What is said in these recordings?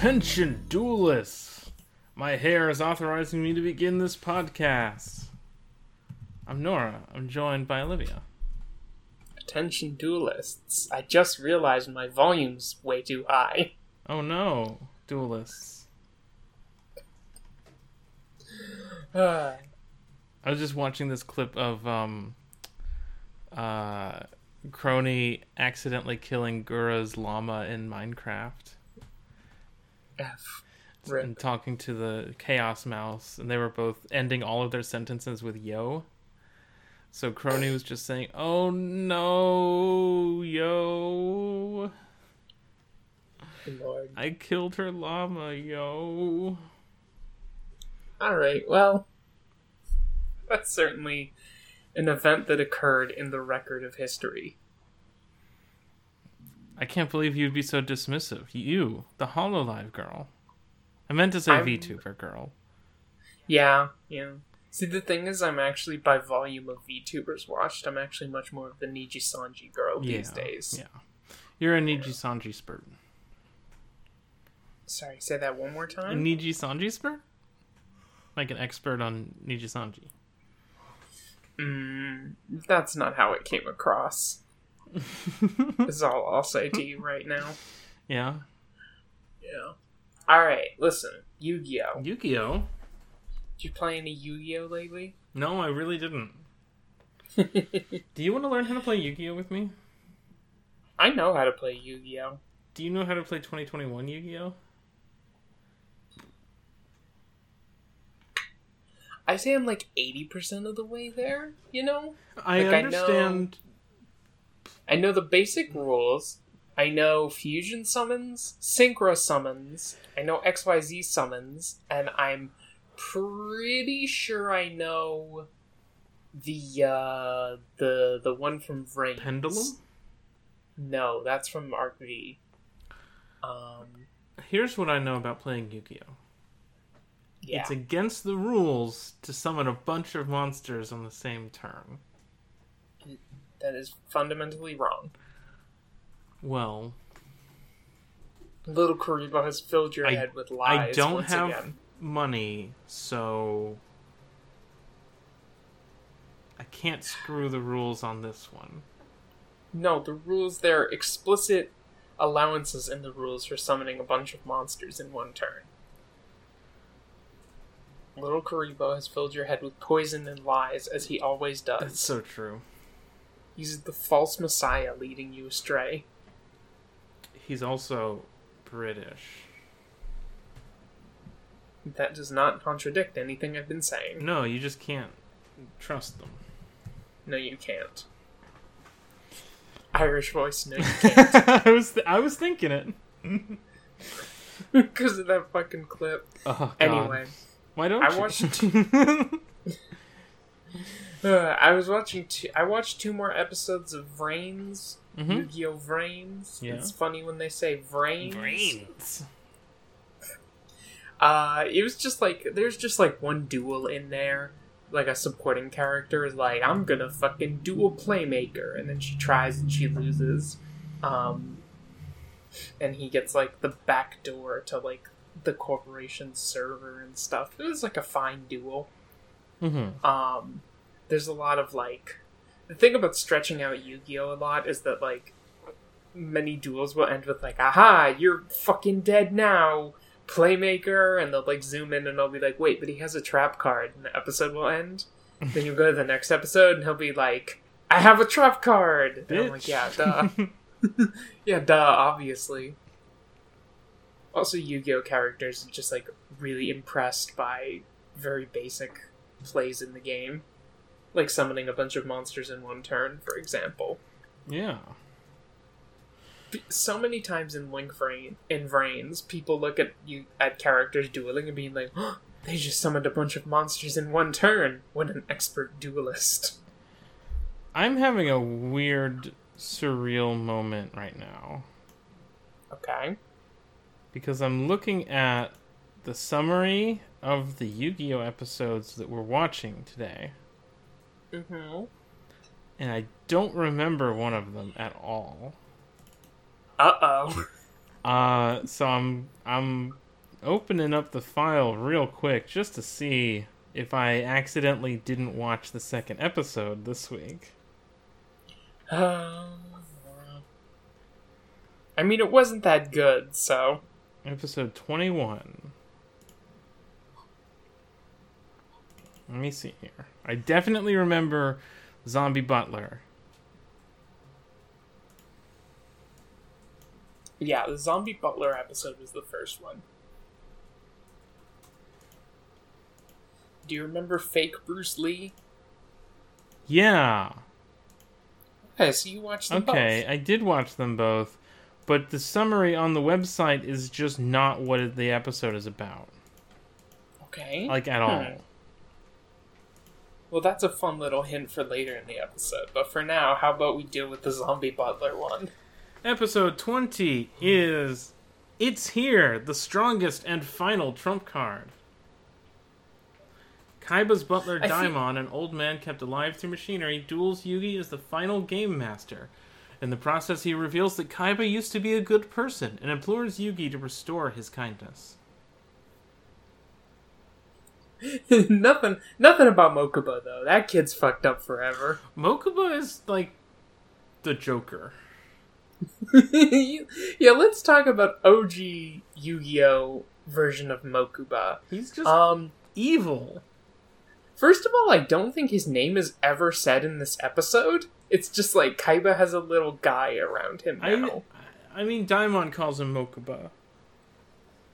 Attention, duelists! My hair is authorizing me to begin this podcast. I'm Nora. I'm joined by Olivia. Attention duelists. I just realized my volume's way too high. Oh no, duelists. I was just watching this clip of um uh Kronii accidentally killing Gura's llama in Minecraft F. and talking to the Chaos Mouse, and they were both ending all of their sentences with "yo." So Kronii was just saying, "Oh no, yo! Lord. I killed her llama, yo!" Alright, well. That's certainly an event that occurred in the record of history. I can't believe you'd be so dismissive. You, the Hololive girl. I meant to say I'm- VTuber girl. Yeah, yeah. See, the thing is, I'm actually, by volume of VTubers watched, I'm actually much more of the Nijisanji girl these days. Yeah. You're a Nijisanji spurt. Sorry, say that one more A time? Nijisanji spurt? Like an expert on Nijisanji. Mm, that's not how it came across. Is all I'll say to you right now. Yeah. Yeah. Alright, listen. Yu Gi Oh! Yu-Gi-Oh! Did you play any Yu Gi Oh lately? No, I really didn't. Do you want to learn how to play Yu-Gi-Oh with me? I know how to play Yu Gi Oh! Do you know how to play 2021 Yu-Gi-Oh? I say I'm like 80% of the way there, you know? I Like, I know- understand. I know the basic rules. I know fusion summons, synchro summons, I know XYZ summons, and I'm pretty sure I know the uh the the one from Vrains. Pendulum? No, that's from Arc V. Um Here's what I know about playing Yu-Gi-Oh! yeah. It's against the rules to summon a bunch of monsters on the same turn. That is fundamentally wrong. Well, Little Kuriboh has filled your I- head with lies. I don't have again. money, so I can't screw the rules on this one. No, the rules there are explicit allowances in the rules for summoning a bunch of monsters in one turn. Little Kuriboh has filled your head with poison and lies, as he always does. That's so true. He's the false messiah leading you astray. He's also British. That does not contradict anything I've been saying. No, you just can't trust them. No, you can't. Irish voice, no, you can't. I was th- I was thinking it. Because of that fucking clip. Oh. Anyway, why don't I you? watched- I was watching. Two, I watched two more episodes of Vrains. Mhm. Yu-Gi-Oh! Vrains. Yeah. It's funny when they say Vrains. Brains. Uh, it was just like there's just like one duel in there. Like a supporting character is like, I'm gonna fucking duel playmaker, and then she tries and she loses. Um, and he gets like the back door to like the corporation's server and stuff. It was like a fine duel. Mm-hmm. um there's a lot of like the thing about stretching out yu-gi-oh a lot is that like many duels will end with like aha you're fucking dead now playmaker and they'll like zoom in and they'll be like wait but he has a trap card and the episode will end. Then you go to the next episode and he'll be like i have a trap card! And i'm like yeah duh. Yeah duh obviously. Also yu-gi-oh characters are just like really impressed by very basic plays in the game like summoning a bunch of monsters in one turn for example. Yeah. so many times in link Vrain, in Vrains, people look at you at characters dueling and being like oh, they just summoned a bunch of monsters in one turn. What an expert duelist. I'm having a weird, surreal moment right now. Okay. Because I'm looking at the summary of the Yu-Gi-Oh episodes that we're watching today, mm-hmm and I don't remember one of them at all. uh-oh Uh, so I'm I'm opening up the file real quick just to see if I accidentally didn't watch the second episode this week. Um, I mean, it wasn't that good, so. Episode 21. Let me see here. I definitely remember Zombie Butler. Yeah, the Zombie Butler episode was the first one. Do you remember fake Bruce Lee? Yeah. Okay, so you watched them Okay, both. I did watch them both, but the summary on the website is just not what the episode is about. Okay. Like, at Hmm. all. Well, that's a fun little hint for later in the episode. But for now, how about we deal with the Zombie Butler one? Episode 20 is It's Here, the strongest and final trump card. Kaiba's butler I feel- Daimon, an old man kept alive through machinery, duels Yugi as the final game master. In the process, he reveals that Kaiba used to be a good person and implores Yugi to restore his kindness. nothing, nothing about Mokuba though. That kid's fucked up forever. Mokuba is like the Joker. yeah, let's talk about OG Yu-Gi-Oh version of Mokuba. He's just Um, evil. first of all, I don't think his name is ever said in this episode. It's just like Kaiba has a little guy around him now. I, I mean, Daimon calls him Mokuba.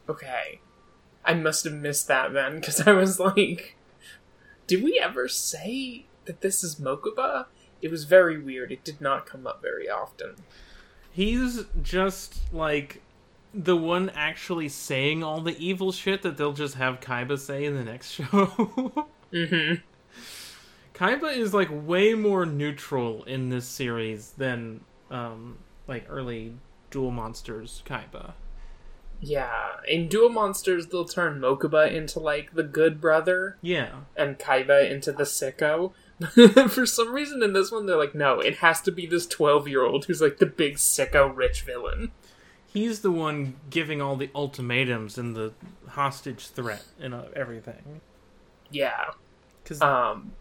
Okay. I must have missed that then, because I was like, did we ever say that this is Mokuba? It was very weird. It did not come up very often. He's just like the one actually saying all the evil shit that they'll just have Kaiba say in the next show. Mm-hmm. Kaiba is like way more neutral in this series than um like early Duel Monsters Kaiba. Yeah. In Duel Monsters, they'll turn Mokuba into, like, the good brother, Yeah. and Kaiba into the sicko. For some reason, in this one, they're like, no, it has to be this 12 year old who's, like, the big sicko rich villain. He's the one giving all the ultimatums and the hostage threat and uh, everything. Yeah. Cuz Um,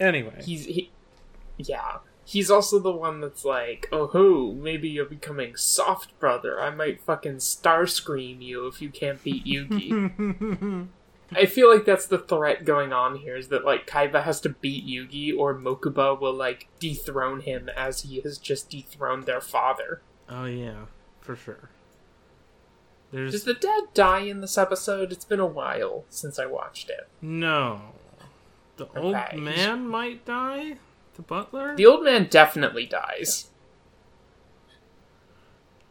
anyway, he's he, yeah he's also the one that's like oh ho maybe you're becoming soft brother i might fucking Starscream you if you can't beat yugi i feel like that's the threat going on here is that like kaiba has to beat yugi or mokuba will like dethrone him as he has just dethroned their father oh yeah, for sure. There's does the dad die in this episode it's been a while since i watched it No. The old man might die? The butler? the old man definitely dies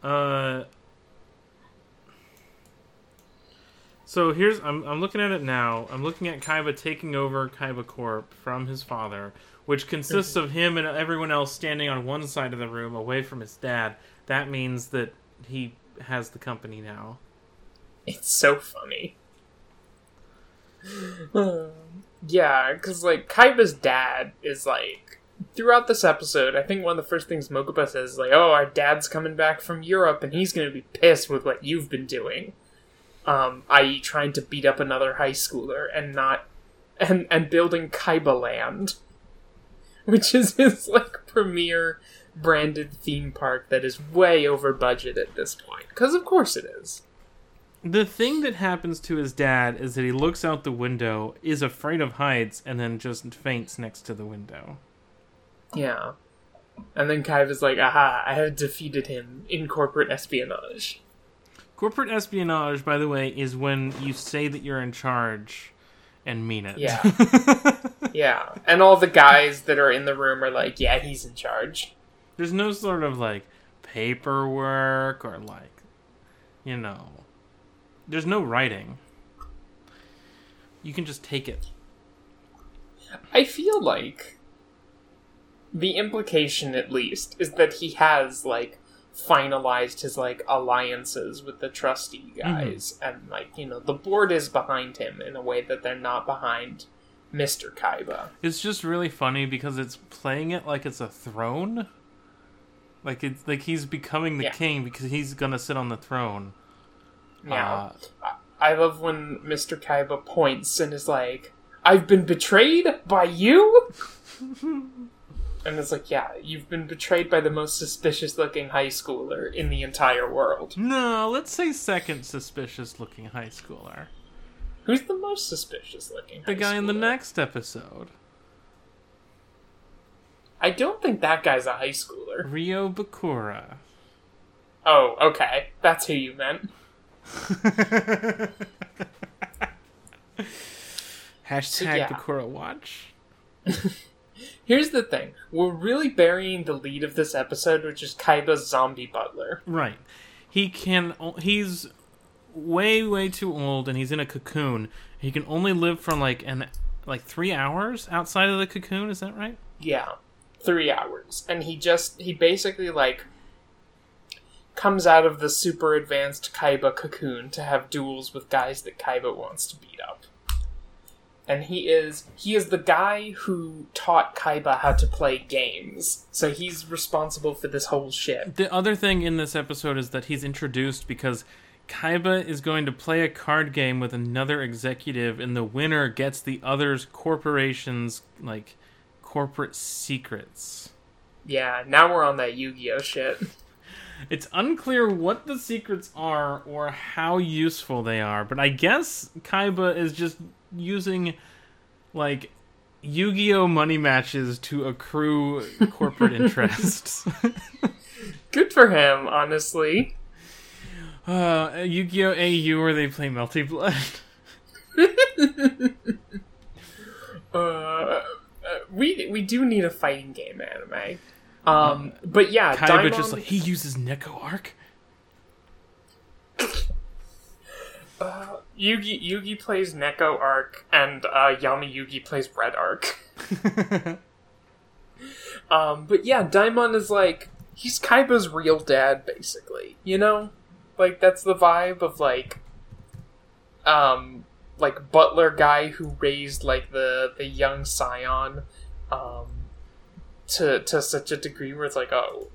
uh So here's I'm I'm looking at it now. I'm looking at Kaiba taking over Kaiba Corp from his father, which consists of him and everyone else standing on one side of the room away from his dad. That means that he has the company now. It's so funny. yeah, because like Kaiba's dad is like throughout this episode. I think one of the first things Mokuba says is like, "Oh, our dad's coming back from Europe, and he's gonna be pissed with what you've been doing." Um, i.e., trying to beat up another high schooler and not and and building Kaiba Land, which is his like premier branded theme park that is way over budget at this point. Because of course it is. The thing that happens to his dad is that he looks out the window, is afraid of heights, and then just faints next to the window. Yeah. And then Kaiba's like, aha, I have defeated him in corporate espionage. Corporate espionage, by the way, is when you say that you're in charge and mean it. Yeah. Yeah. And all the guys that are in the room are like, yeah, he's in charge. There's no sort of like paperwork or like, you know, there's no writing. You can just take it. I feel like the implication, at least, is that he has, like, finalized his, like, alliances with the trustee guys. And, like, you know, the board is behind him in a way that they're not behind Mr. Kaiba. It's just really funny because it's playing it like it's a throne. Like it's like he's becoming the Yeah. king because he's gonna sit on the throne. Yeah. Uh, I love when Mr. Kaiba points and is like, I've been betrayed by you? and it's like, yeah, you've been betrayed by the most suspicious looking high schooler in the entire world. no, let's say second suspicious looking high schooler. Who's the most suspicious looking The guy in the next episode, I don't think that guy's a high schooler. Rio Bakura. Oh, okay. That's who you meant. Hashtag yeah. Bakura watch. Here's the thing. We're really burying the lead of this episode, which is Kaiba's zombie butler. Right. He can. He's way, way too old, and he's in a cocoon. He can only live for like an like three hours outside of the cocoon. Is that right? Yeah. Three hours. And he just, he basically, like, comes out of the super advanced Kaiba cocoon to have duels with guys that Kaiba wants to beat up. And he is, he is the guy who taught Kaiba how to play games. So he's responsible for this whole shit. The other thing in this episode is that he's introduced because Kaiba is going to play a card game with another executive, and the winner gets the other's corporation's like corporate secrets. Yeah, now we're on that Yu-Gi-Oh shit. It's unclear what the secrets are or how useful they are, but I guess Kaiba is just using like Yu-Gi-Oh money matches to accrue corporate interests. Good for him, honestly. uh, Yu-Gi-Oh AU where they play Melty Blood. Uh, uh, we we do need a fighting game anime. Um, but yeah, Kaiba Daimon, just like he uses Neko Arc. Yugi Yugi plays Neko Arc and uh, Yami Yugi plays Red Arc. Um, but yeah, Daimon is like he's Kaiba's real dad, basically. You know, like that's the vibe of like, um, like butler guy who raised like the the young scion, um, to to such a degree where it's like, oh,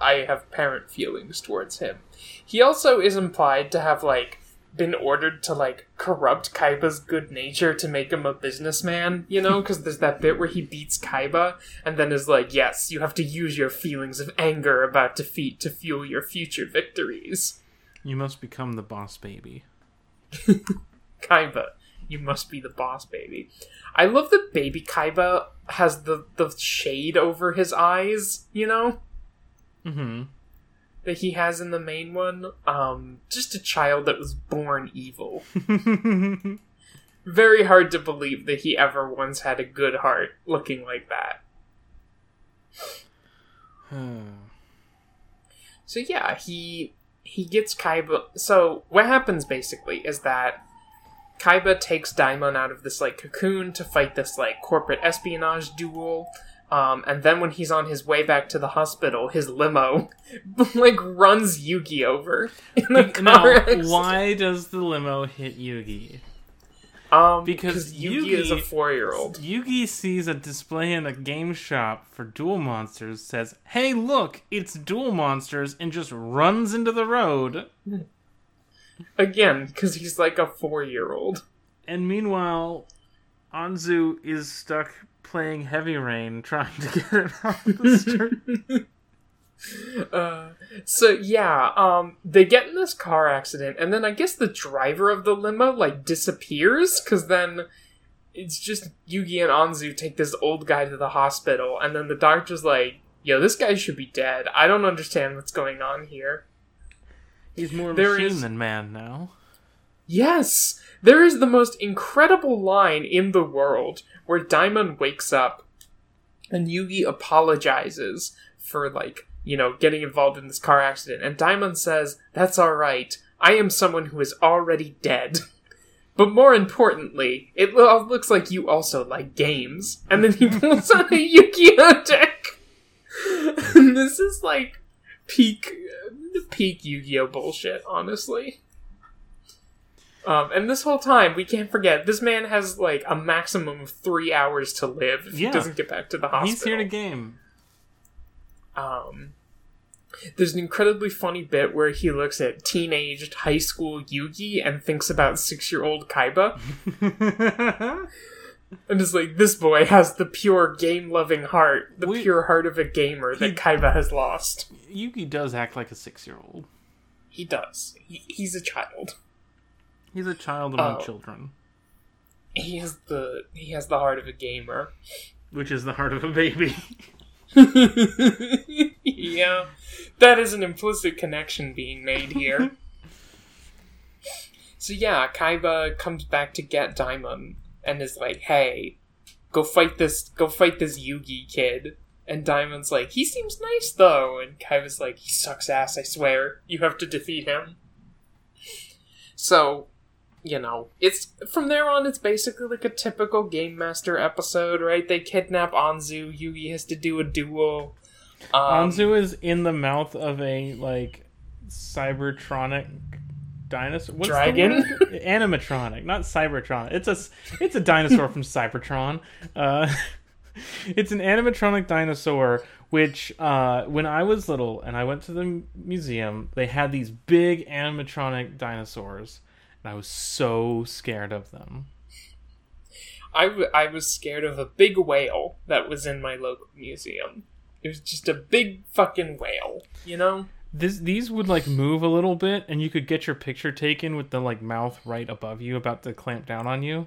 I have parent feelings towards him. He also is implied to have like been ordered to like corrupt Kaiba's good nature to make him a businessman, you know, because there's that bit where he beats Kaiba and then is like, "Yes, you have to use your feelings of anger about defeat to fuel your future victories." You must become the boss baby. Kaiba, you must be the boss, baby. I love that baby Kaiba has the the shade over his eyes, you know, Mm-hmm. That he has in the main one. Um, just a child that was born evil. Very hard to believe that he ever once had a good heart looking like that. So yeah, he he gets Kaiba. So what happens basically is that Kaiba takes Daimon out of this like cocoon to fight this like corporate espionage duel. Um, and then when he's on his way back to the hospital, his limo like runs Yugi over in a car now, why does the limo hit Yugi? Um, Because because Yugi, is a four-year-old. Yugi sees a display in a game shop for Duel Monsters, says, Hey, look, it's Duel Monsters, and just runs into the road. Again, because he's like a four-year-old. And meanwhile, Anzu is stuck playing Heavy Rain, trying to get it off the street. Uh, so yeah, um, they get in this car accident, and then I guess the driver of the limo like disappears because then it's just Yugi and Anzu take this old guy to the hospital, and then the doctor's like, "Yo, this guy should be dead. I don't understand what's going on here." He's more There machine is- than man now. Yes, there is the most incredible line in the world where Daimon wakes up and Yugi apologizes for like, you know, getting involved in this car accident and Daimon says, "That's all right. I am someone who is already dead." But more importantly, it lo- looks like you also like games. And then he pulls out a Yu-Gi-Oh deck. and this is like peak peak Yu-Gi-Oh bullshit, honestly. Um, and this whole time, we can't forget this man has like a maximum of three hours to live if Yeah. he doesn't get back to the hospital. He's here to game. Um, There's an incredibly funny bit where he looks at teenaged high school Yugi and thinks about six year old Kaiba. and is like, this boy has the pure game loving heart, the We- pure heart of a gamer that Kaiba has lost. Yugi does act like a six year old. He does. He, he's a child. He's a child among Oh. children, He has the he has the heart of a gamer. which is the heart of a baby. yeah, that is an implicit connection being made here. so yeah, Kaiba comes back to get Daimon and is like, "Hey, go fight this, go fight this Yugi kid." And Daimon's like, "He seems nice though," and Kaiba's like, "He sucks ass. I swear. You have to defeat him." So, you know, it's from there on. It's basically like a typical game master episode, right? They kidnap Anzu. Yugi has to do a duel. Um, Anzu is in the mouth of a like cybertronic dinosaur. What's Dragon? Animatronic, not cybertronic. It's a it's a dinosaur from Cybertron. Uh, it's an animatronic dinosaur. Which, uh, when I was little and I went to the museum, they had these big animatronic dinosaurs, I was so scared of them. I, w- I was scared of a big whale that was in my local museum. It was just a big fucking whale, you know? This these would like move a little bit, and you could get your picture taken with the like mouth right above you, about to clamp down on you.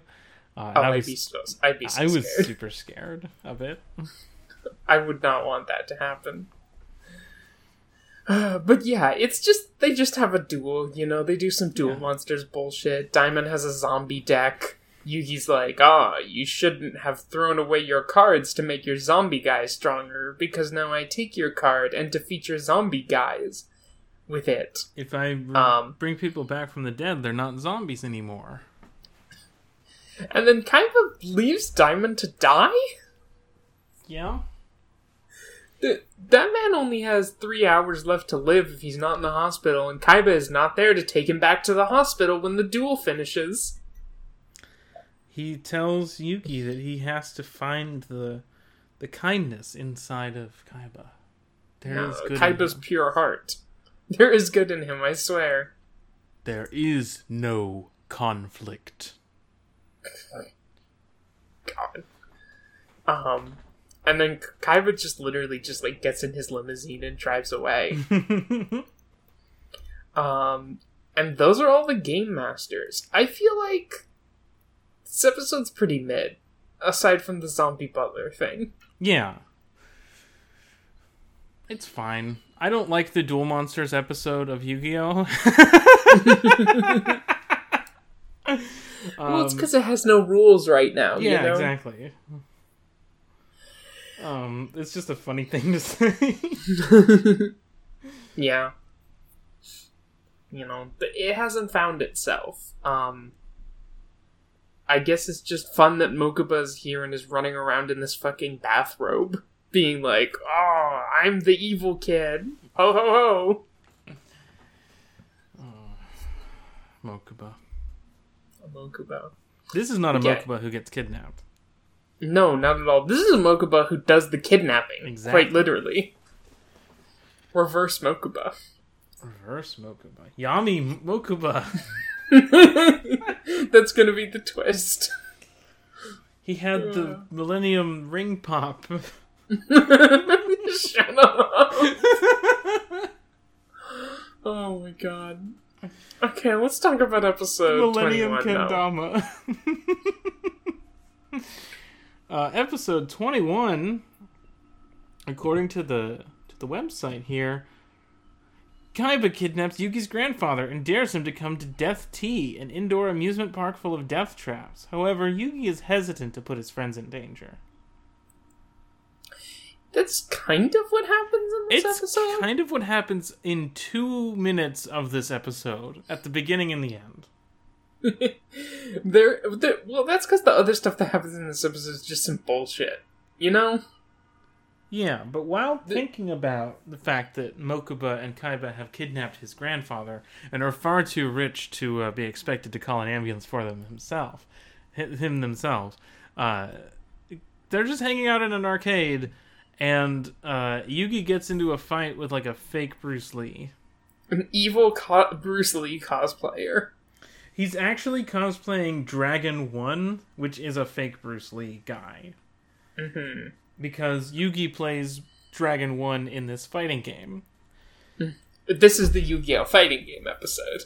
Uh, Oh, I I'd was be so, I'd be so I was scared. super scared of it. I would not want that to happen. Uh, but yeah, it's just they just have a duel, you know. They do some duel Yeah. monsters bullshit. Daimon has a zombie deck. Yugi's like, ah, you shouldn't have thrown away your cards to make your zombie guy stronger because now I take your card and defeat your zombie guys with it. If I re- Um, bring people back from the dead, they're not zombies anymore. And then kind of leaves Daimon to die? Yeah. Th- That man only has three hours left to live if he's not in the hospital, and Kaiba is not there to take him back to the hospital when the duel finishes. He tells Yugi that he has to find the the kindness inside of Kaiba. There No, is good. in Kaiba's pure heart. There is good in him, I swear. There is no conflict. God. Um, and then Kaiba just literally just like gets in his limousine and drives away. Um, and those are all the game masters. I feel like this episode's pretty mid, aside from the zombie butler thing. Yeah. It's fine. I don't like the Duel Monsters episode of Yu-Gi-Oh. well, it's Um, because it has no rules right now. yeah, you know? exactly. Um, it's just a funny thing to say. yeah. You know, but it hasn't found itself. Um, I guess it's just fun that Mokuba's here and is running around in this fucking bathrobe, being like, "Oh, I'm the evil kid." Ho ho ho. Mokuba. Mokuba. This is not a Yeah. Mokuba who gets kidnapped. No, not at all. This is a Mokuba who does the kidnapping. Exactly. Quite literally. Reverse Mokuba. Reverse Mokuba. Yami Mokuba. That's gonna be the twist. He had the Millennium Ring Pop. Shut up. oh my god. Okay, let's talk about episode Millennium 21 now. Kendama. uh, episode 21, according to the to the website here, Kaiba kidnaps Yugi's grandfather and dares him to come to Death-T, an indoor amusement park full of death traps. However, Yuki is hesitant to put his friends in danger. That's kind of what happens in this It's episode. kind of what happens in two minutes of this episode, at the beginning and the end. there, well, that's because the other stuff that happens in this episode is just some bullshit. You know? Yeah, but while thinking about the fact that Mokuba and Kaiba have kidnapped his grandfather and are far too rich to uh, be expected to call an ambulance for them himself, him themselves, uh, they're just hanging out in an arcade, and uh, Yugi gets into a fight with like a fake Bruce Lee. An evil co- Bruce Lee cosplayer. He's actually cosplaying Dragon One, which is a fake Bruce Lee guy. hmm Because Yugi plays Dragon One in this fighting game. This is the Yu-Gi-Oh fighting game episode,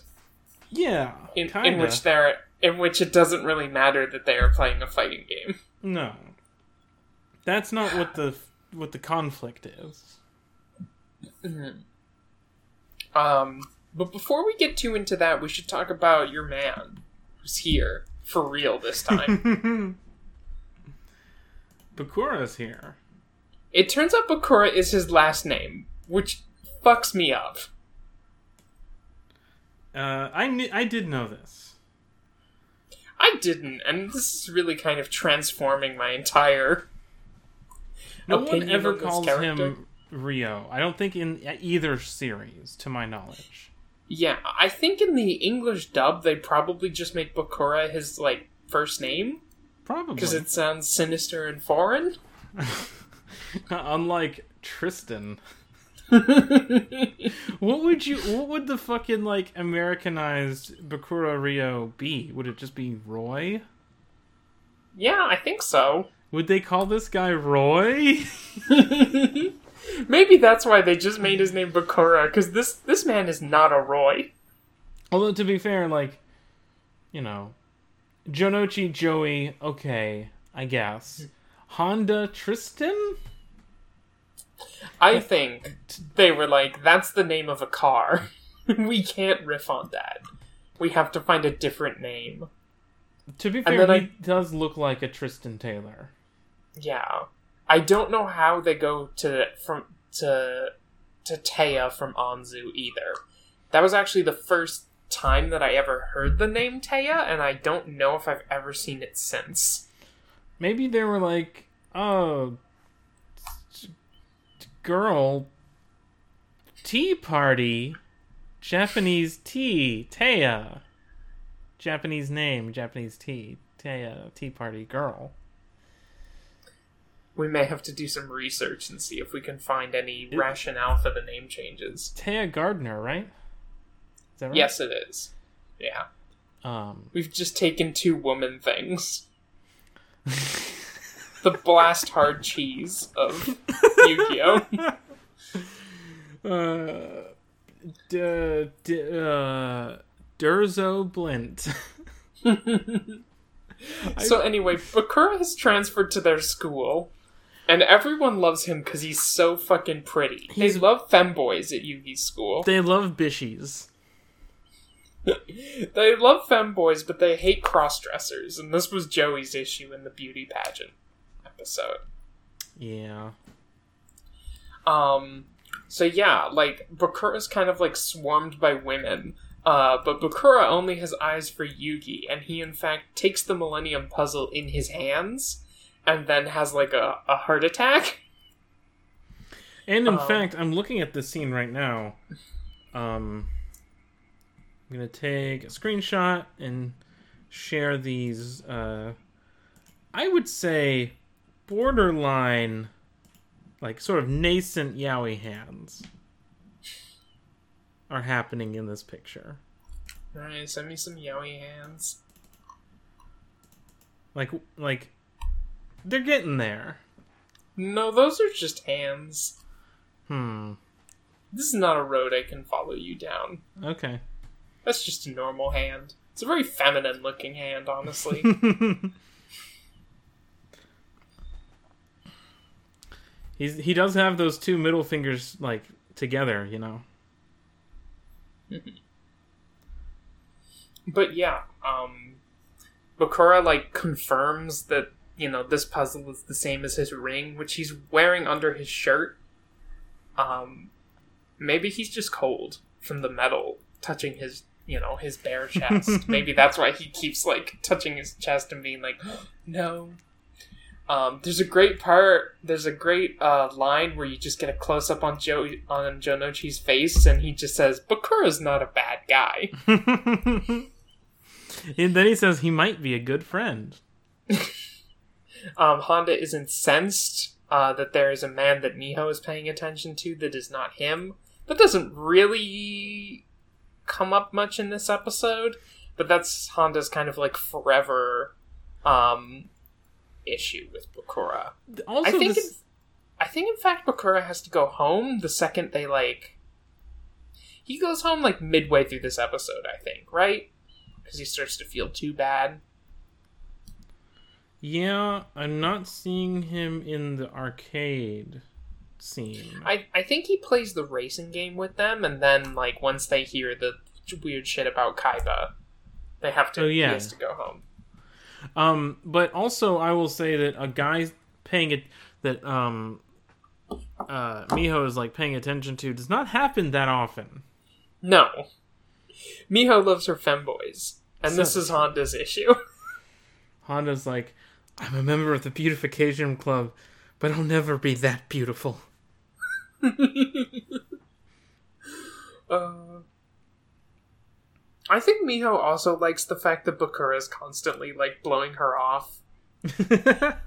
Yeah, in, in which they're in which it doesn't really matter that they are playing a fighting game. no, that's not what the what the conflict is. Um, but before we get too into that, we should talk about your man who's here for real this time. Bakura's here. it turns out Bakura is his last name, which fucks me up. Uh, I knew, I did know this. I didn't, and this is really kind of transforming my entire. No one ever calls character. him Rio. I don't think in either series, to my knowledge. Yeah, I think in the English dub they probably just make Bakura his like first name Probably because it sounds sinister and foreign. unlike Tristan. What would you? What would the fucking like Americanized Bakura Rio be? Would it just be Roy? yeah, I think so. Would they call this guy Roy? Maybe that's why they just made his name Bakura because this this man is not a Roy. Although to be fair, like, you know, Jonochi Joey, okay, I guess. Honda Tristan? I think they were like, that's the name of a car. we can't riff on that. We have to find a different name. To be And fair, then he I- does look like a Tristan Taylor. Yeah. I don't know how they go to from to to Taya from Anzu either. That was actually the first time that I ever heard the name Taya, and I don't know if I've ever seen it since. Maybe they were like, oh, girl, tea party, Japanese tea, Taya. Japanese name, Japanese tea, Taya, tea party, girl. We may have to do some research and see if we can find any rationale for the name changes. Taya Gardner, right? Is that right? Yes, it is. Yeah. Um, We've just taken two woman things. the Blast Hardcheese of Yu-Gi-Oh! uh, d- d- uh, Durzo Blint. So anyway, Bakura has transferred to their school, and everyone loves him because he's so fucking pretty. He's- They love femboys at Yugi's school. they love bishies. They love femboys, but they hate cross-dressers, and this was Joey's issue in the beauty pageant episode. Yeah. Um, so yeah, like Bakura's kind of like swarmed by women. Uh, but Bakura only has eyes for Yugi, and he in fact takes the Millennium Puzzle in his hands, and then has like a, a heart attack. And in Um, fact, I'm looking at this scene right now. Um, I'm gonna take a screenshot and share these. Uh, I would say borderline, like sort of nascent yaoi hands are happening in this picture. Alright, send me some yaoi hands. Like, like they're getting there. No, those are just hands. Hmm. This is not a road I can follow you down. Okay. That's just a normal hand. It's a very feminine looking hand, honestly. He's he does have those two middle fingers like together, you know. But yeah, um, Bakura like confirms that you know this puzzle is the same as his ring, which he's wearing under his shirt. Um, maybe he's just cold from the metal touching his you know his bare chest. maybe that's why he keeps like touching his chest and being like, no. Um, there's a great part. There's a great uh, line where you just get a close up on Joe on Jonochi's face, and he just says, "Bakura's not a bad guy." and then he says he might be a good friend. Um, Honda is incensed uh, that there is a man that Miho is paying attention to that is not him. That doesn't really come up much in this episode, but that's Honda's kind of like forever um, issue with Bakura. Also, I think this- in, I think in fact Bakura has to go home the second they like he goes home like midway through this episode, I think, right? Because he starts to feel too bad. Yeah, I'm not seeing him in the arcade scene. I I think he plays the racing game with them, and then like once they hear the weird shit about Kaiba, they have to. Oh, yeah. he has to go home. Um, but also I will say that a guy paying it that um uh Miho is like paying attention to does not happen that often. No, Miho loves her femboys, and this is Honda's issue. Honda's like, I'm a member of the beautification club, but I'll never be that beautiful. Uh, I think Miho also likes the fact that Bakura is constantly like blowing her off.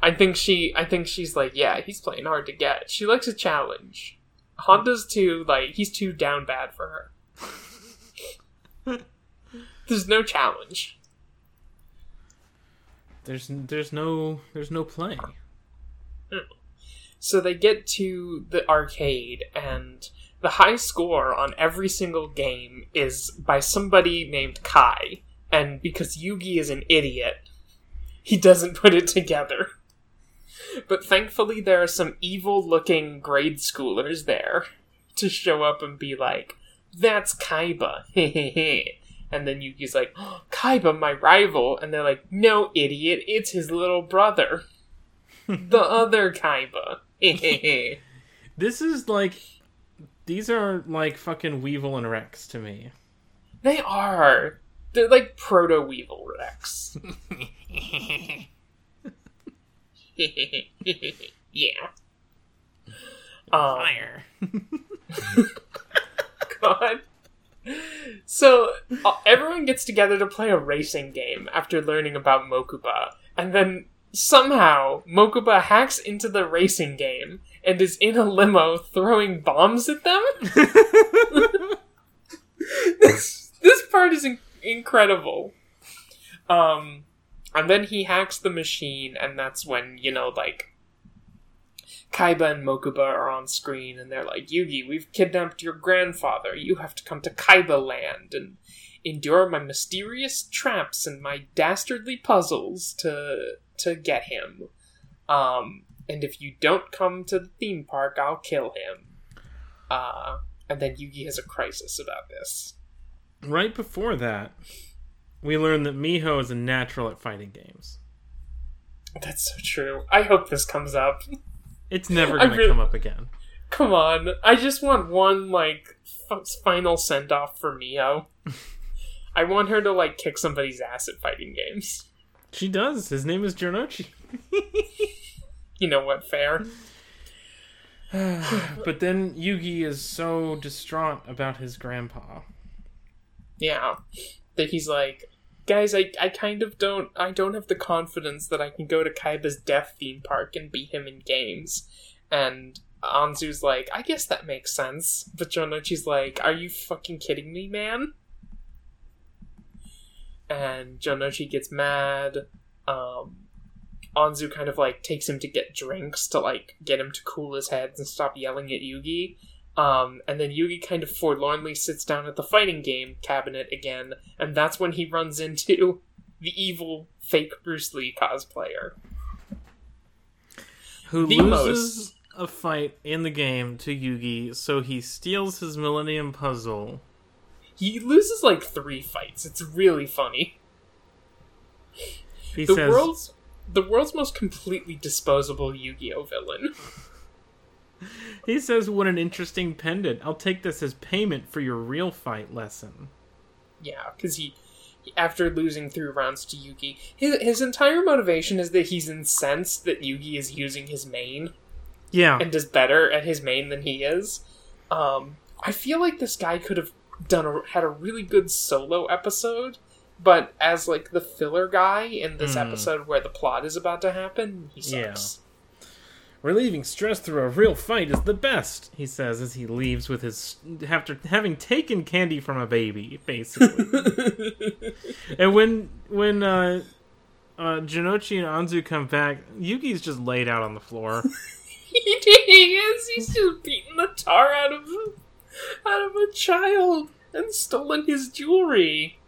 I think she, I think she's like, yeah, he's playing hard to get. She likes a challenge. Honda's too like he's too down bad for her. There's no challenge. There's there's no there's no play. So they get to the arcade, and the high score on every single game is by somebody named Kai. And because Yugi is an idiot, he doesn't put it together. But thankfully, there are some evil looking grade schoolers there to show up and be like, That's Kaiba. and then Yugi's like, oh, Kaiba, my rival. And they're like, No, idiot, it's his little brother. the other Kaiba. This is like these are like fucking Weevil and Rex to me. they are. They're like proto Weevil Rex. yeah. Um, Fire. God. So uh, everyone gets together to play a racing game after learning about Mokuba, and then somehow Mokuba hacks into the racing game and is in a limo throwing bombs at them. this this part is in- incredible. Um, and then he hacks the machine, and that's when you know, like, Kaiba and Mokuba are on screen, and they're like, "Yugi, we've kidnapped your grandfather. You have to come to Kaiba Land and endure my mysterious traps and my dastardly puzzles to to get him. Um, and if you don't come to the theme park, I'll kill him." Uh, and then Yugi has a crisis about this. right before that, we learn that Miho is a natural at fighting games. That's so true. I hope this comes up. It's never gonna really- come up again. Come on. I just want one, like, f- final send off for Miho. I want her to, like, kick somebody's ass at fighting games. She does. His name is Jonochi. You know what? Fair. but then Yugi is so distraught about his grandpa. Yeah. That he's like, guys, I, I kind of don't, I don't have the confidence that I can go to Kaiba's death theme park and beat him in games. And Anzu's like, I guess that makes sense. But Jonochi's like, are you fucking kidding me, man? And Jonochi gets mad. Um, Anzu kind of like takes him to get drinks to like get him to cool his head and stop yelling at Yugi. Um, and then Yugi kind of forlornly sits down at the fighting game cabinet again, and that's when he runs into the evil fake Bruce Lee cosplayer. Who The loses a fight in the game to Yugi, so he steals his Millennium Puzzle. He loses like three fights. It's really funny. He the says, world's the world's most completely disposable Yu-Gi-Oh villain. "He says, what an interesting pendant. I'll take this as payment for your real fight lesson." Yeah, because he, after losing three rounds to Yugi, his his entire motivation is that he's incensed that Yugi is using his main Yeah, and is better at his main than he is. Um, I feel like this guy could have done a, had a really good solo episode, but as like the filler guy in this Hmm. episode where the plot is about to happen, he sucks. Relieving stress through a real fight is the best, he says as he leaves with his after having taken candy from a baby, basically. and when when uh, uh, Janochi and Anzu come back, Yugi's just laid out on the floor. he is. He's just beating the tar out of out of a child and stolen his jewelry.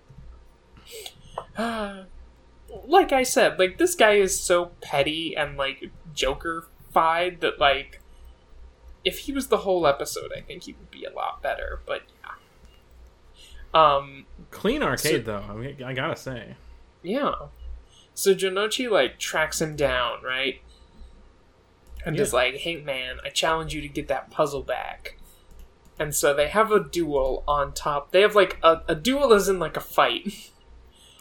like I said, like this guy is so petty and like That like if he was the whole episode, I think he would be a lot better. But yeah. Um, Clean arcade so, though. I, mean, I gotta say. Yeah. So Jonochi like tracks him down, right? And yeah. is like, "Hey man, I challenge you to get that puzzle back." And so they have a duel on top. They have like a, a duel is in like a fight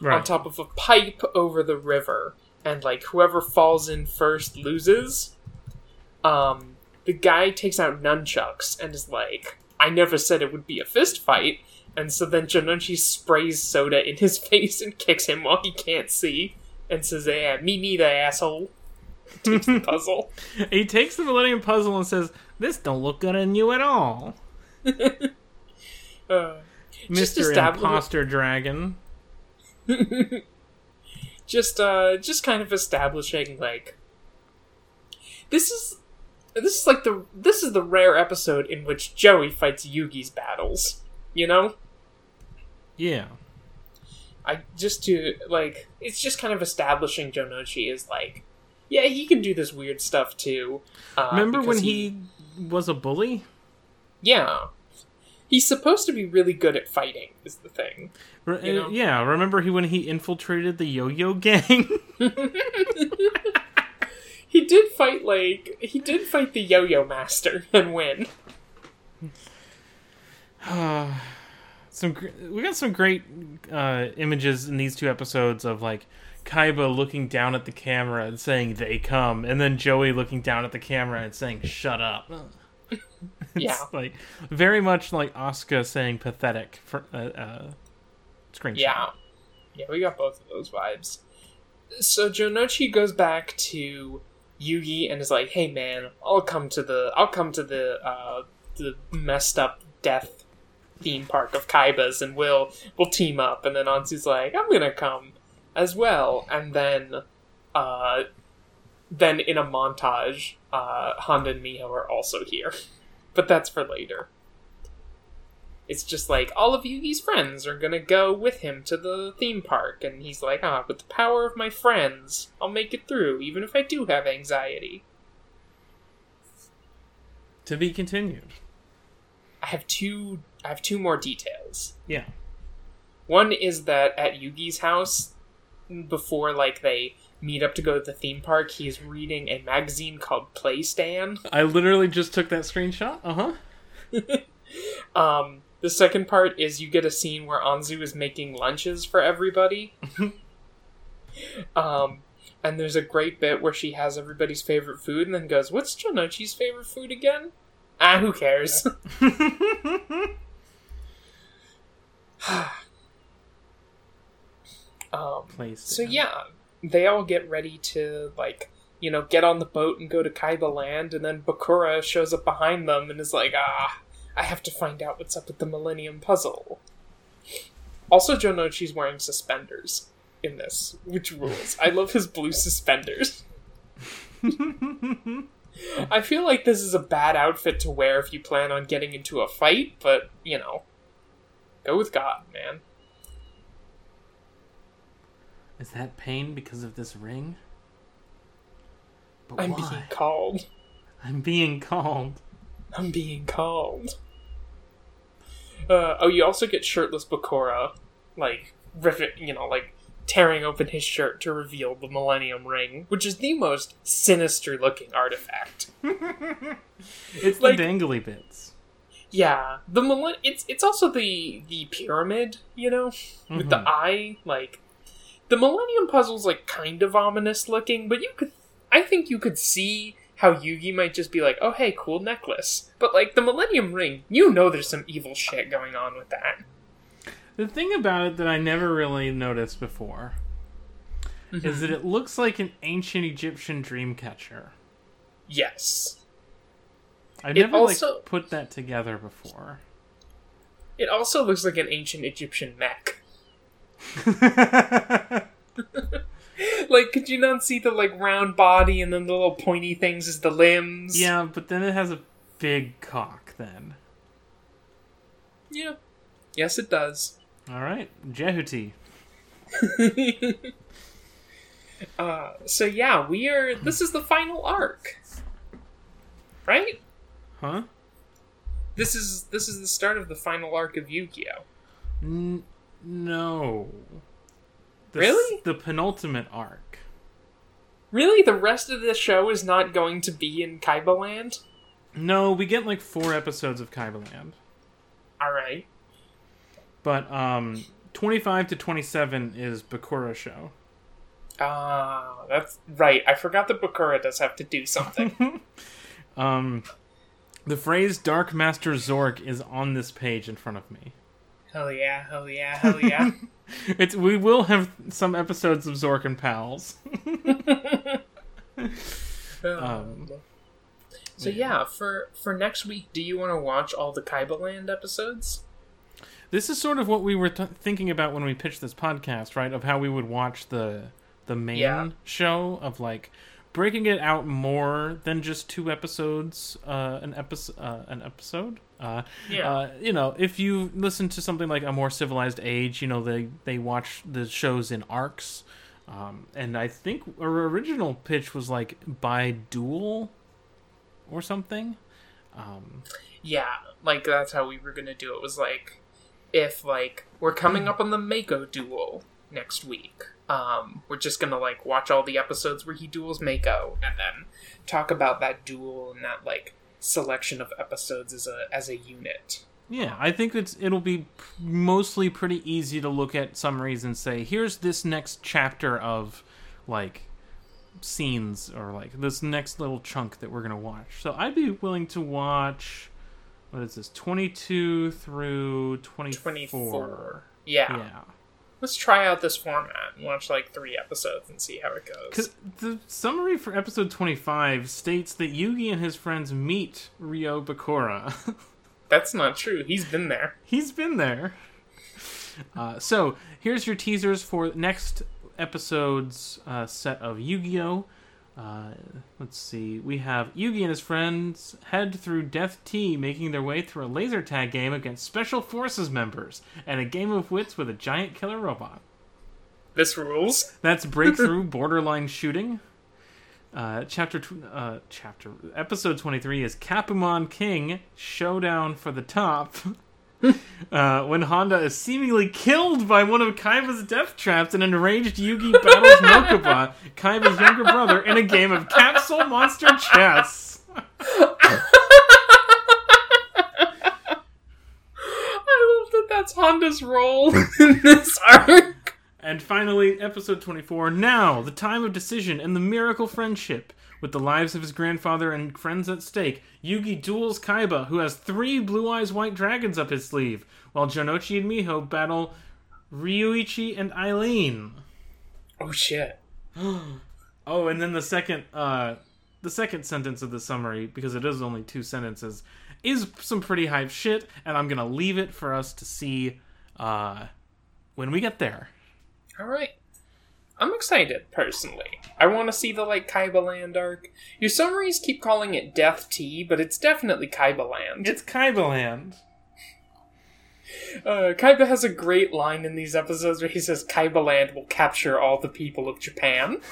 right. on top of a pipe over the river, and like whoever falls in first loses. Um, the guy takes out nunchucks and is like, "I never said it would be a fist fight." And so then Jonochi sprays soda in his face and kicks him while he can't see, and says, "Yeah, me neither, asshole." Takes the puzzle. he takes the Millennium Puzzle and says, "This don't look good on you at all." uh, Mr. Imposter Dragon. just uh just kind of establishing like this is this is like the this is the rare episode in which Joey fights Yugi's battles, you know? Yeah. I just to like it's just kind of establishing Jonochi is like yeah, he can do this weird stuff too. Uh, Remember when he... he was a bully? Yeah he's supposed to be really good at fighting is the thing you know? yeah remember he when he infiltrated the yo-yo gang he did fight like he did fight the yo-yo master and win some we got some great uh, images in these two episodes of like Kaiba looking down at the camera and saying "they come," and then Joey looking down at the camera and saying "shut up." yeah, like very much like Asuka saying "pathetic" for uh, uh, screenshot. Yeah, yeah, we got both of those vibes. So Jonochi goes back to Yugi and is like, "Hey man, I'll come to the I'll come to the uh, the messed up death theme park of Kaiba's and we'll we'll team up." And then Anzu's like, "I'm gonna come as well," and then uh, then in a montage, uh, Honda and Miho are also here. but that's for later. It's just like all of Yugi's friends are gonna go with him to the theme park, and he's like, ah, with the power of my friends, I'll make it through, even if I do have anxiety. To be continued. I have two I have two more details. Yeah. One is that at Yugi's house, before like they meet up to go to the theme park, he's reading a magazine called Playstand. I literally just took that screenshot. Uh huh. um, the second part is you get a scene where Anzu is making lunches for everybody. um, and there's a great bit where she has everybody's favorite food and then goes, What's Jonochi's favorite food again? Ah, who cares? um, so yeah, they all get ready to like you know get on the boat and go to Kaiba land, and then Bakura shows up behind them and is like, ah, I have to find out what's up with the Millennium Puzzle. Also, Jonochi's wearing suspenders in this, which rules. I love his blue suspenders. I feel like this is a bad outfit to wear if you plan on getting into a fight, but you know, go with God, man. Is that pain because of this ring? But I'm why? being called. I'm being called. I'm being called. Uh, oh, you also get shirtless Bakura, like rivet, you know, like tearing open his shirt to reveal the Millennium Ring, which is the most sinister looking artifact. it's like, the dangly bits. Yeah, the millenn- It's it's also the the pyramid, you know, with mm-hmm. the eye. Like the Millennium Puzzle's like kind of ominous looking, but you could, I think you could see how Yugi might just be like, "Oh, hey, cool necklace," but like the Millennium Ring, you know, there's some evil shit going on with that. The thing about it that I never really noticed before mm-hmm. is that it looks like an ancient Egyptian dream catcher. Yes. I never also- like put that together before. It also looks like an ancient Egyptian mech. Like, could you not see the like round body and then the little pointy things as the limbs? yeah, but then it has a big cock. Then, Yeah. Yes, it does. all right, Jehuti. Uh, so yeah, we are. This is the final arc, right? Huh? This is this is the start of the final arc of Yu-Gi-Oh. N- no. The Really? The penultimate arc. Really, the rest of the show is not going to be in Kaiba Land. No, we get like four episodes of Kaibaland. All right. But um 25 to 27 is Bakura show. Ah, that's right. I forgot that Bakura does have to do something. Um the phrase Dark Master Zork is on this page in front of me. hell yeah! Hell yeah! Hell yeah! It's we will have some episodes of Zork and Pals. Um, so yeah, for for next week, do you want to watch all the Kaiba Land episodes? This is sort of what we were t- thinking about when we pitched this podcast, right? Of how we would watch the the main Yeah. show of like breaking it out more than just two episodes, uh, an episode, uh, an episode. Uh, Yeah. uh, you know, if you listen to something like a more civilized age, you know they they watch the shows in arcs. Um, and I think our original pitch was like by duel or something. Um, Yeah, like that's how we were gonna do it. Was like if like we're coming up on the Mako duel next week. Um, we're just gonna like watch all the episodes where he duels Mako, and then talk about that duel and that like selection of episodes as a as a unit. Yeah, I think it's it'll be mostly pretty easy to look at summaries and say, here's this next chapter of like scenes or like this next little chunk that we're gonna watch. So I'd be willing to watch what is this, twenty two through twenty four. Yeah. Yeah. Let's try out this format and watch like three episodes and see how it goes. Because the summary for episode 25 states that Yugi and his friends meet Ryo Bakura. That's not true. He's been there. He's been there. Uh, so here's your teasers for next episode's uh, set of Yu-Gi-Oh. Uh, let's see. We have Yugi and his friends head through Death T, making their way through a laser tag game against Special Forces members and a game of wits with a giant killer robot. This rules. That's breakthrough borderline shooting. Uh, chapter tw- uh, chapter episode twenty three is Capumon King showdown for the top. uh, when Honda is seemingly killed by one of Kaiba's death traps, an enraged Yugi battles Mokuba, Kaiba's younger brother, in a game of capsule monster chess. I love that that's Honda's role in this arc. And finally, episode 24. Now, the time of decision and the miracle friendship. With the lives of his grandfather and friends at stake, Yugi duels Kaiba, who has three blue eyes white dragons up his sleeve, while Jonochi and Miho battle Ryuichi and Eileen. Oh shit. Oh, and then the second, uh, the second sentence of the summary, because it is only two sentences, is some pretty hype shit, and I'm gonna leave it for us to see, uh, when we get there. All right. I'm excited personally. I want to see the like Kaiba Land arc. Your summaries keep calling it Death-T, but it's definitely Kaiba Land. It's Kaiba Land. Uh, Kaiba has a great line in these episodes where he says Kaiba Land will capture all the people of Japan.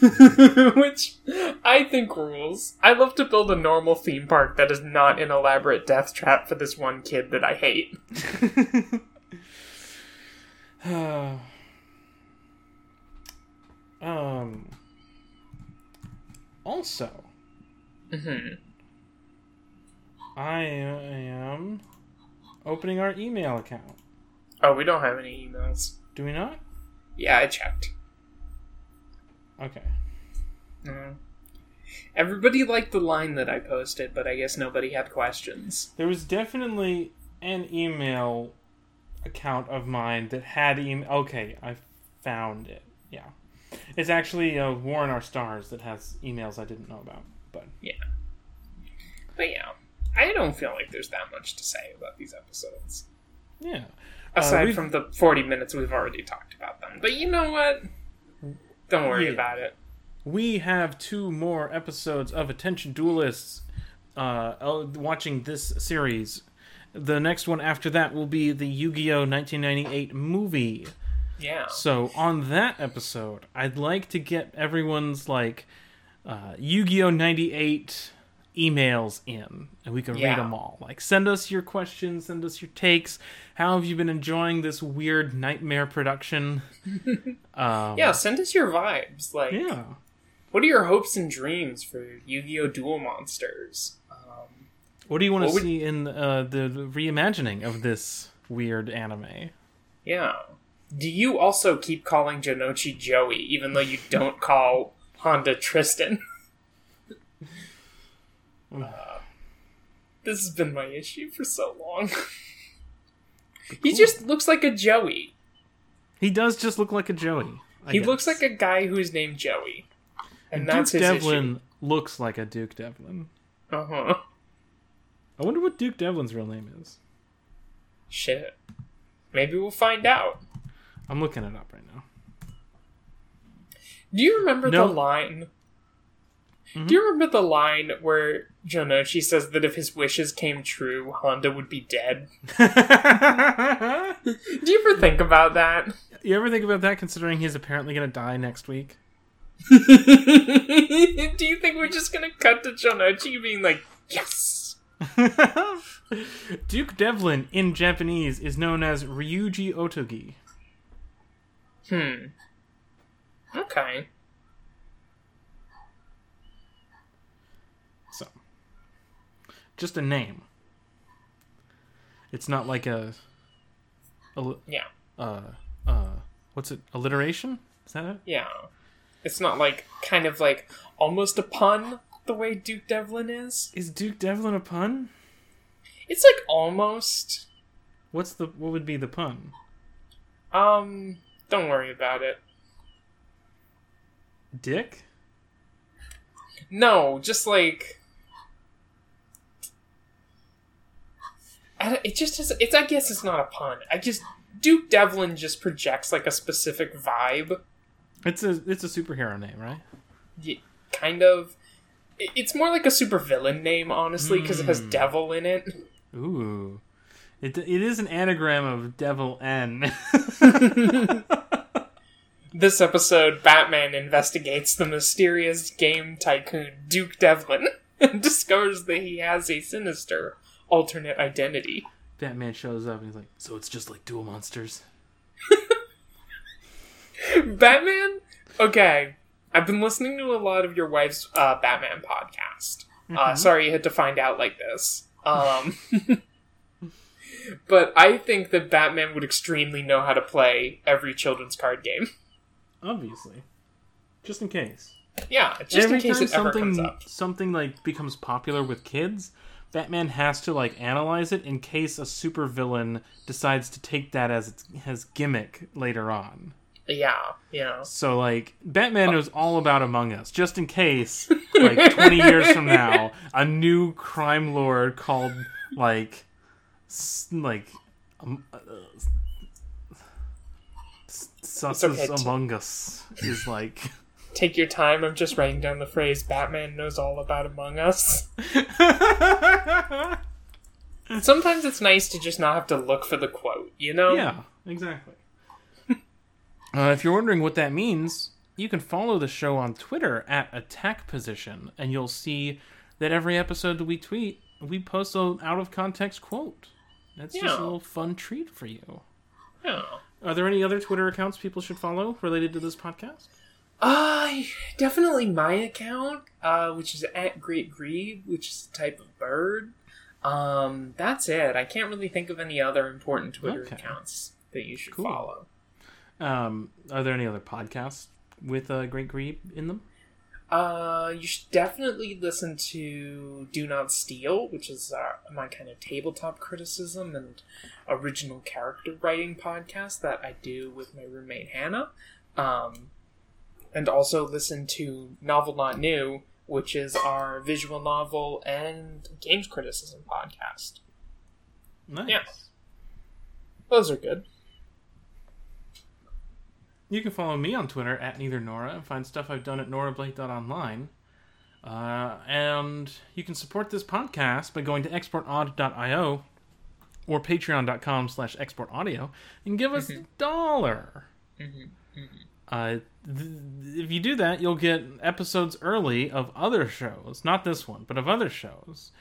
Which I think rules. I love to build a normal theme park that is not an elaborate death trap for this one kid that I hate. um. Also, hmm I am opening our email account. Oh, we don't have any emails. Do we not? Yeah, I checked. Okay. Mm. Everybody liked the line that I posted, but I guess nobody had questions. There was definitely an email account of mine that had email. Okay, I found it. Yeah. It's actually uh, War in Our Stars that has emails I didn't know about. But yeah, But yeah, I don't feel like there's that much to say about these episodes. yeah, Aside we've- from the 40 minutes we've already talked about them. But you know what? Don't worry Yeah. about it. we have two more episodes of Attention Duelists. Uh, uh, watching this series, the next one after that will be the Yu-Gi-Oh 1998 movie. Yeah. So on that episode, I'd like to get everyone's like uh, Yu-Gi-Oh 98 emails in, and we can Yeah. read them all. Like, send us your questions, send us your takes. How have you been enjoying this weird nightmare production? um, Yeah, send us your vibes. Like, yeah. what are your hopes and dreams for Yu-Gi-Oh! Duel Monsters? Um, What do you want to would- see in uh, the reimagining of this weird anime? yeah. Do you also keep calling Janochi Joey, even though you don't call Honda Tristan? Uh, this has been my issue for so long. he just looks like a Joey. He does just look like a Joey. I he guess. looks like a guy who's named Joey. And And that's Duke his Devlin looks like a Duke Devlin. Uh-huh. I wonder what Duke Devlin's real name is. Shit. Maybe we'll find out. I'm looking it up right now. Do you remember No. the line? Mhm. Do you remember the line where Jonochi says that if his wishes came true, Honda would be dead? Do you ever think about that? you ever think about that considering he's apparently going to die next week? Do you think we're just gonna cut to Jonochi being like, yes? Duke Devlin in Japanese is known as Ryuji Otogi. Hmm. Okay. So, just a name. It's not like a, a Yeah. uh, uh, what's it? Alliteration? Is that it? Yeah. It's not like kind of like almost a pun the way Duke Devlin is. Is Duke Devlin a pun? It's like almost. What's the what would be the pun? Um, don't worry about it. Dick? No, just like it just is. It's. I guess it's not a pun. I just Duke Devlin just projects like a specific vibe. It's a it's a superhero name, right? Y- Kind of. It's more like a supervillain name, honestly, because it has Hmm. devil in it. Ooh. It, it is an anagram of Devil N. This episode, Batman investigates the mysterious game tycoon Duke Devlin and discovers that he has a sinister alternate identity. Batman shows up and he's like, "So it's just like Duel Monsters." Batman? Okay. I've been listening to a lot of your wife's uh, Batman podcast. Uh, sorry you had to find out like this. Um, but I think that Batman would extremely know how to play every children's card game. Obviously, just in case. Yeah, just Every in case time something something like becomes popular with kids, Batman has to like analyze it in case a supervillain decides to take that as its his gimmick later on. Yeah, yeah. So like Batman oh. knows all about Among Us, just in case, like twenty years from now, a new crime lord called like like um, uh, okay, t- Among Us is like. Take your time. I'm just writing down the phrase Batman knows all about Among Us. Sometimes it's nice to just not have to look for the quote, you know? Yeah, exactly. uh, if you're wondering what that means, you can follow the show on Twitter at Attack Position, and you'll see that every episode that we tweet, we post an out of context quote. That's just a little fun treat for you. Yeah. Are there any other Twitter accounts people should follow related to this podcast? Uh, definitely my account, uh, which is at Great Grebe, which is a type of bird. Um, that's it. I can't really think of any other important Twitter Okay. accounts that you should Cool. follow. Um, are there any other podcasts with uh, Great Grebe in them? Uh, you should definitely listen to Do Not Steal, which is uh, my kind of tabletop criticism and original character writing podcast that I do with my roommate Hannah. Um, and also listen to Novel Not New, which is our visual novel and games criticism podcast. Nice. Yeah. Those are good. You can follow me on Twitter at neither Nora and find stuff I've done at norablake.online. Uh, and you can support this podcast by going to exportaud.io or patreon.com slash exportaudio and give us a dollar. Uh, th- if you do that, you'll get episodes early of other shows. Not this one, but of other shows.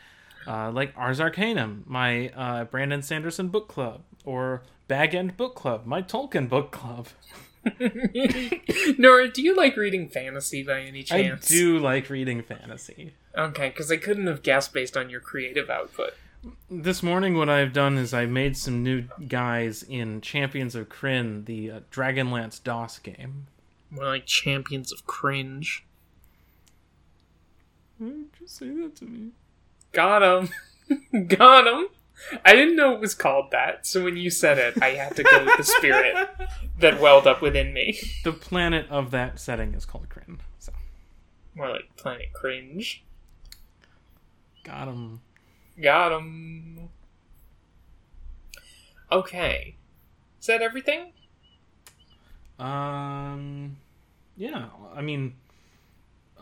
Uh, like Ars Arcanum, my uh, Brandon Sanderson book club, or Bag End Book Club, my Tolkien book club. Nora, do you like reading fantasy by any chance? I do like reading fantasy. Okay, because I couldn't have guessed based on your creative output. This morning, what I've done is I made some new guys in Champions of Kryn, the uh, Dragonlance DOS game. More like champions of cringe. Why did you say that to me? Got him. Got him. I didn't know it was called that, so when you said it, I had to go with the spirit that welled up within me. The planet of that setting is called Kryn. So, More like Planet Cringe. got him. Got him. Okay. Is that everything? Um, yeah. I mean,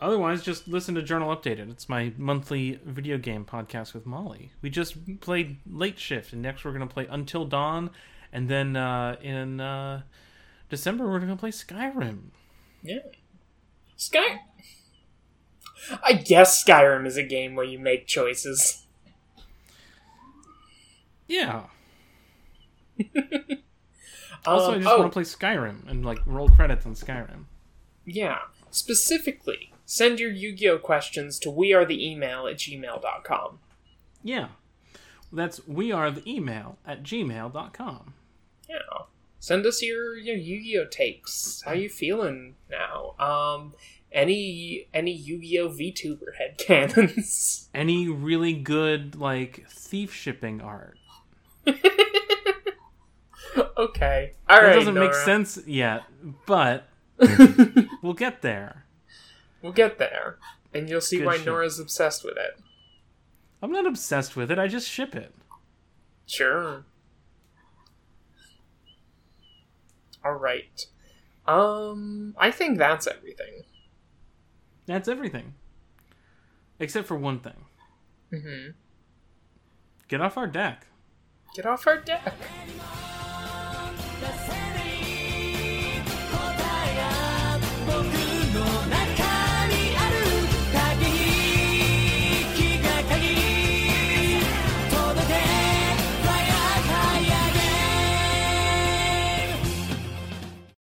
otherwise, just listen to Journal Updated. It's my monthly video game podcast with Molly. We just played Late Shift, and next we're gonna play Until Dawn, and then uh, in uh, December we're gonna play Skyrim. Yeah. Sky. I guess Skyrim is a game where you make choices. Yeah. Also, I Um, just oh, want to play Skyrim and like roll credits on Skyrim. yeah. Specifically, send your Yu Gi Oh questions to wearetheemail at gmail.com. Yeah. That's we are the email at gmail.com. Yeah. Send us your, your Yu-Gi-Oh takes. How you feeling now? Um any any Yu-Gi-Oh VTuber headcanons. Any really good like thief shipping art. okay. All that right. doesn't make sense yet, but we'll get there. We'll get there. And you'll see Good why shit. Nora's obsessed with it. I'm not obsessed with it. I just ship it. Sure. All right. Um, I think that's everything. That's everything. Except for one thing. Mm hmm Get off our deck. Get off our deck.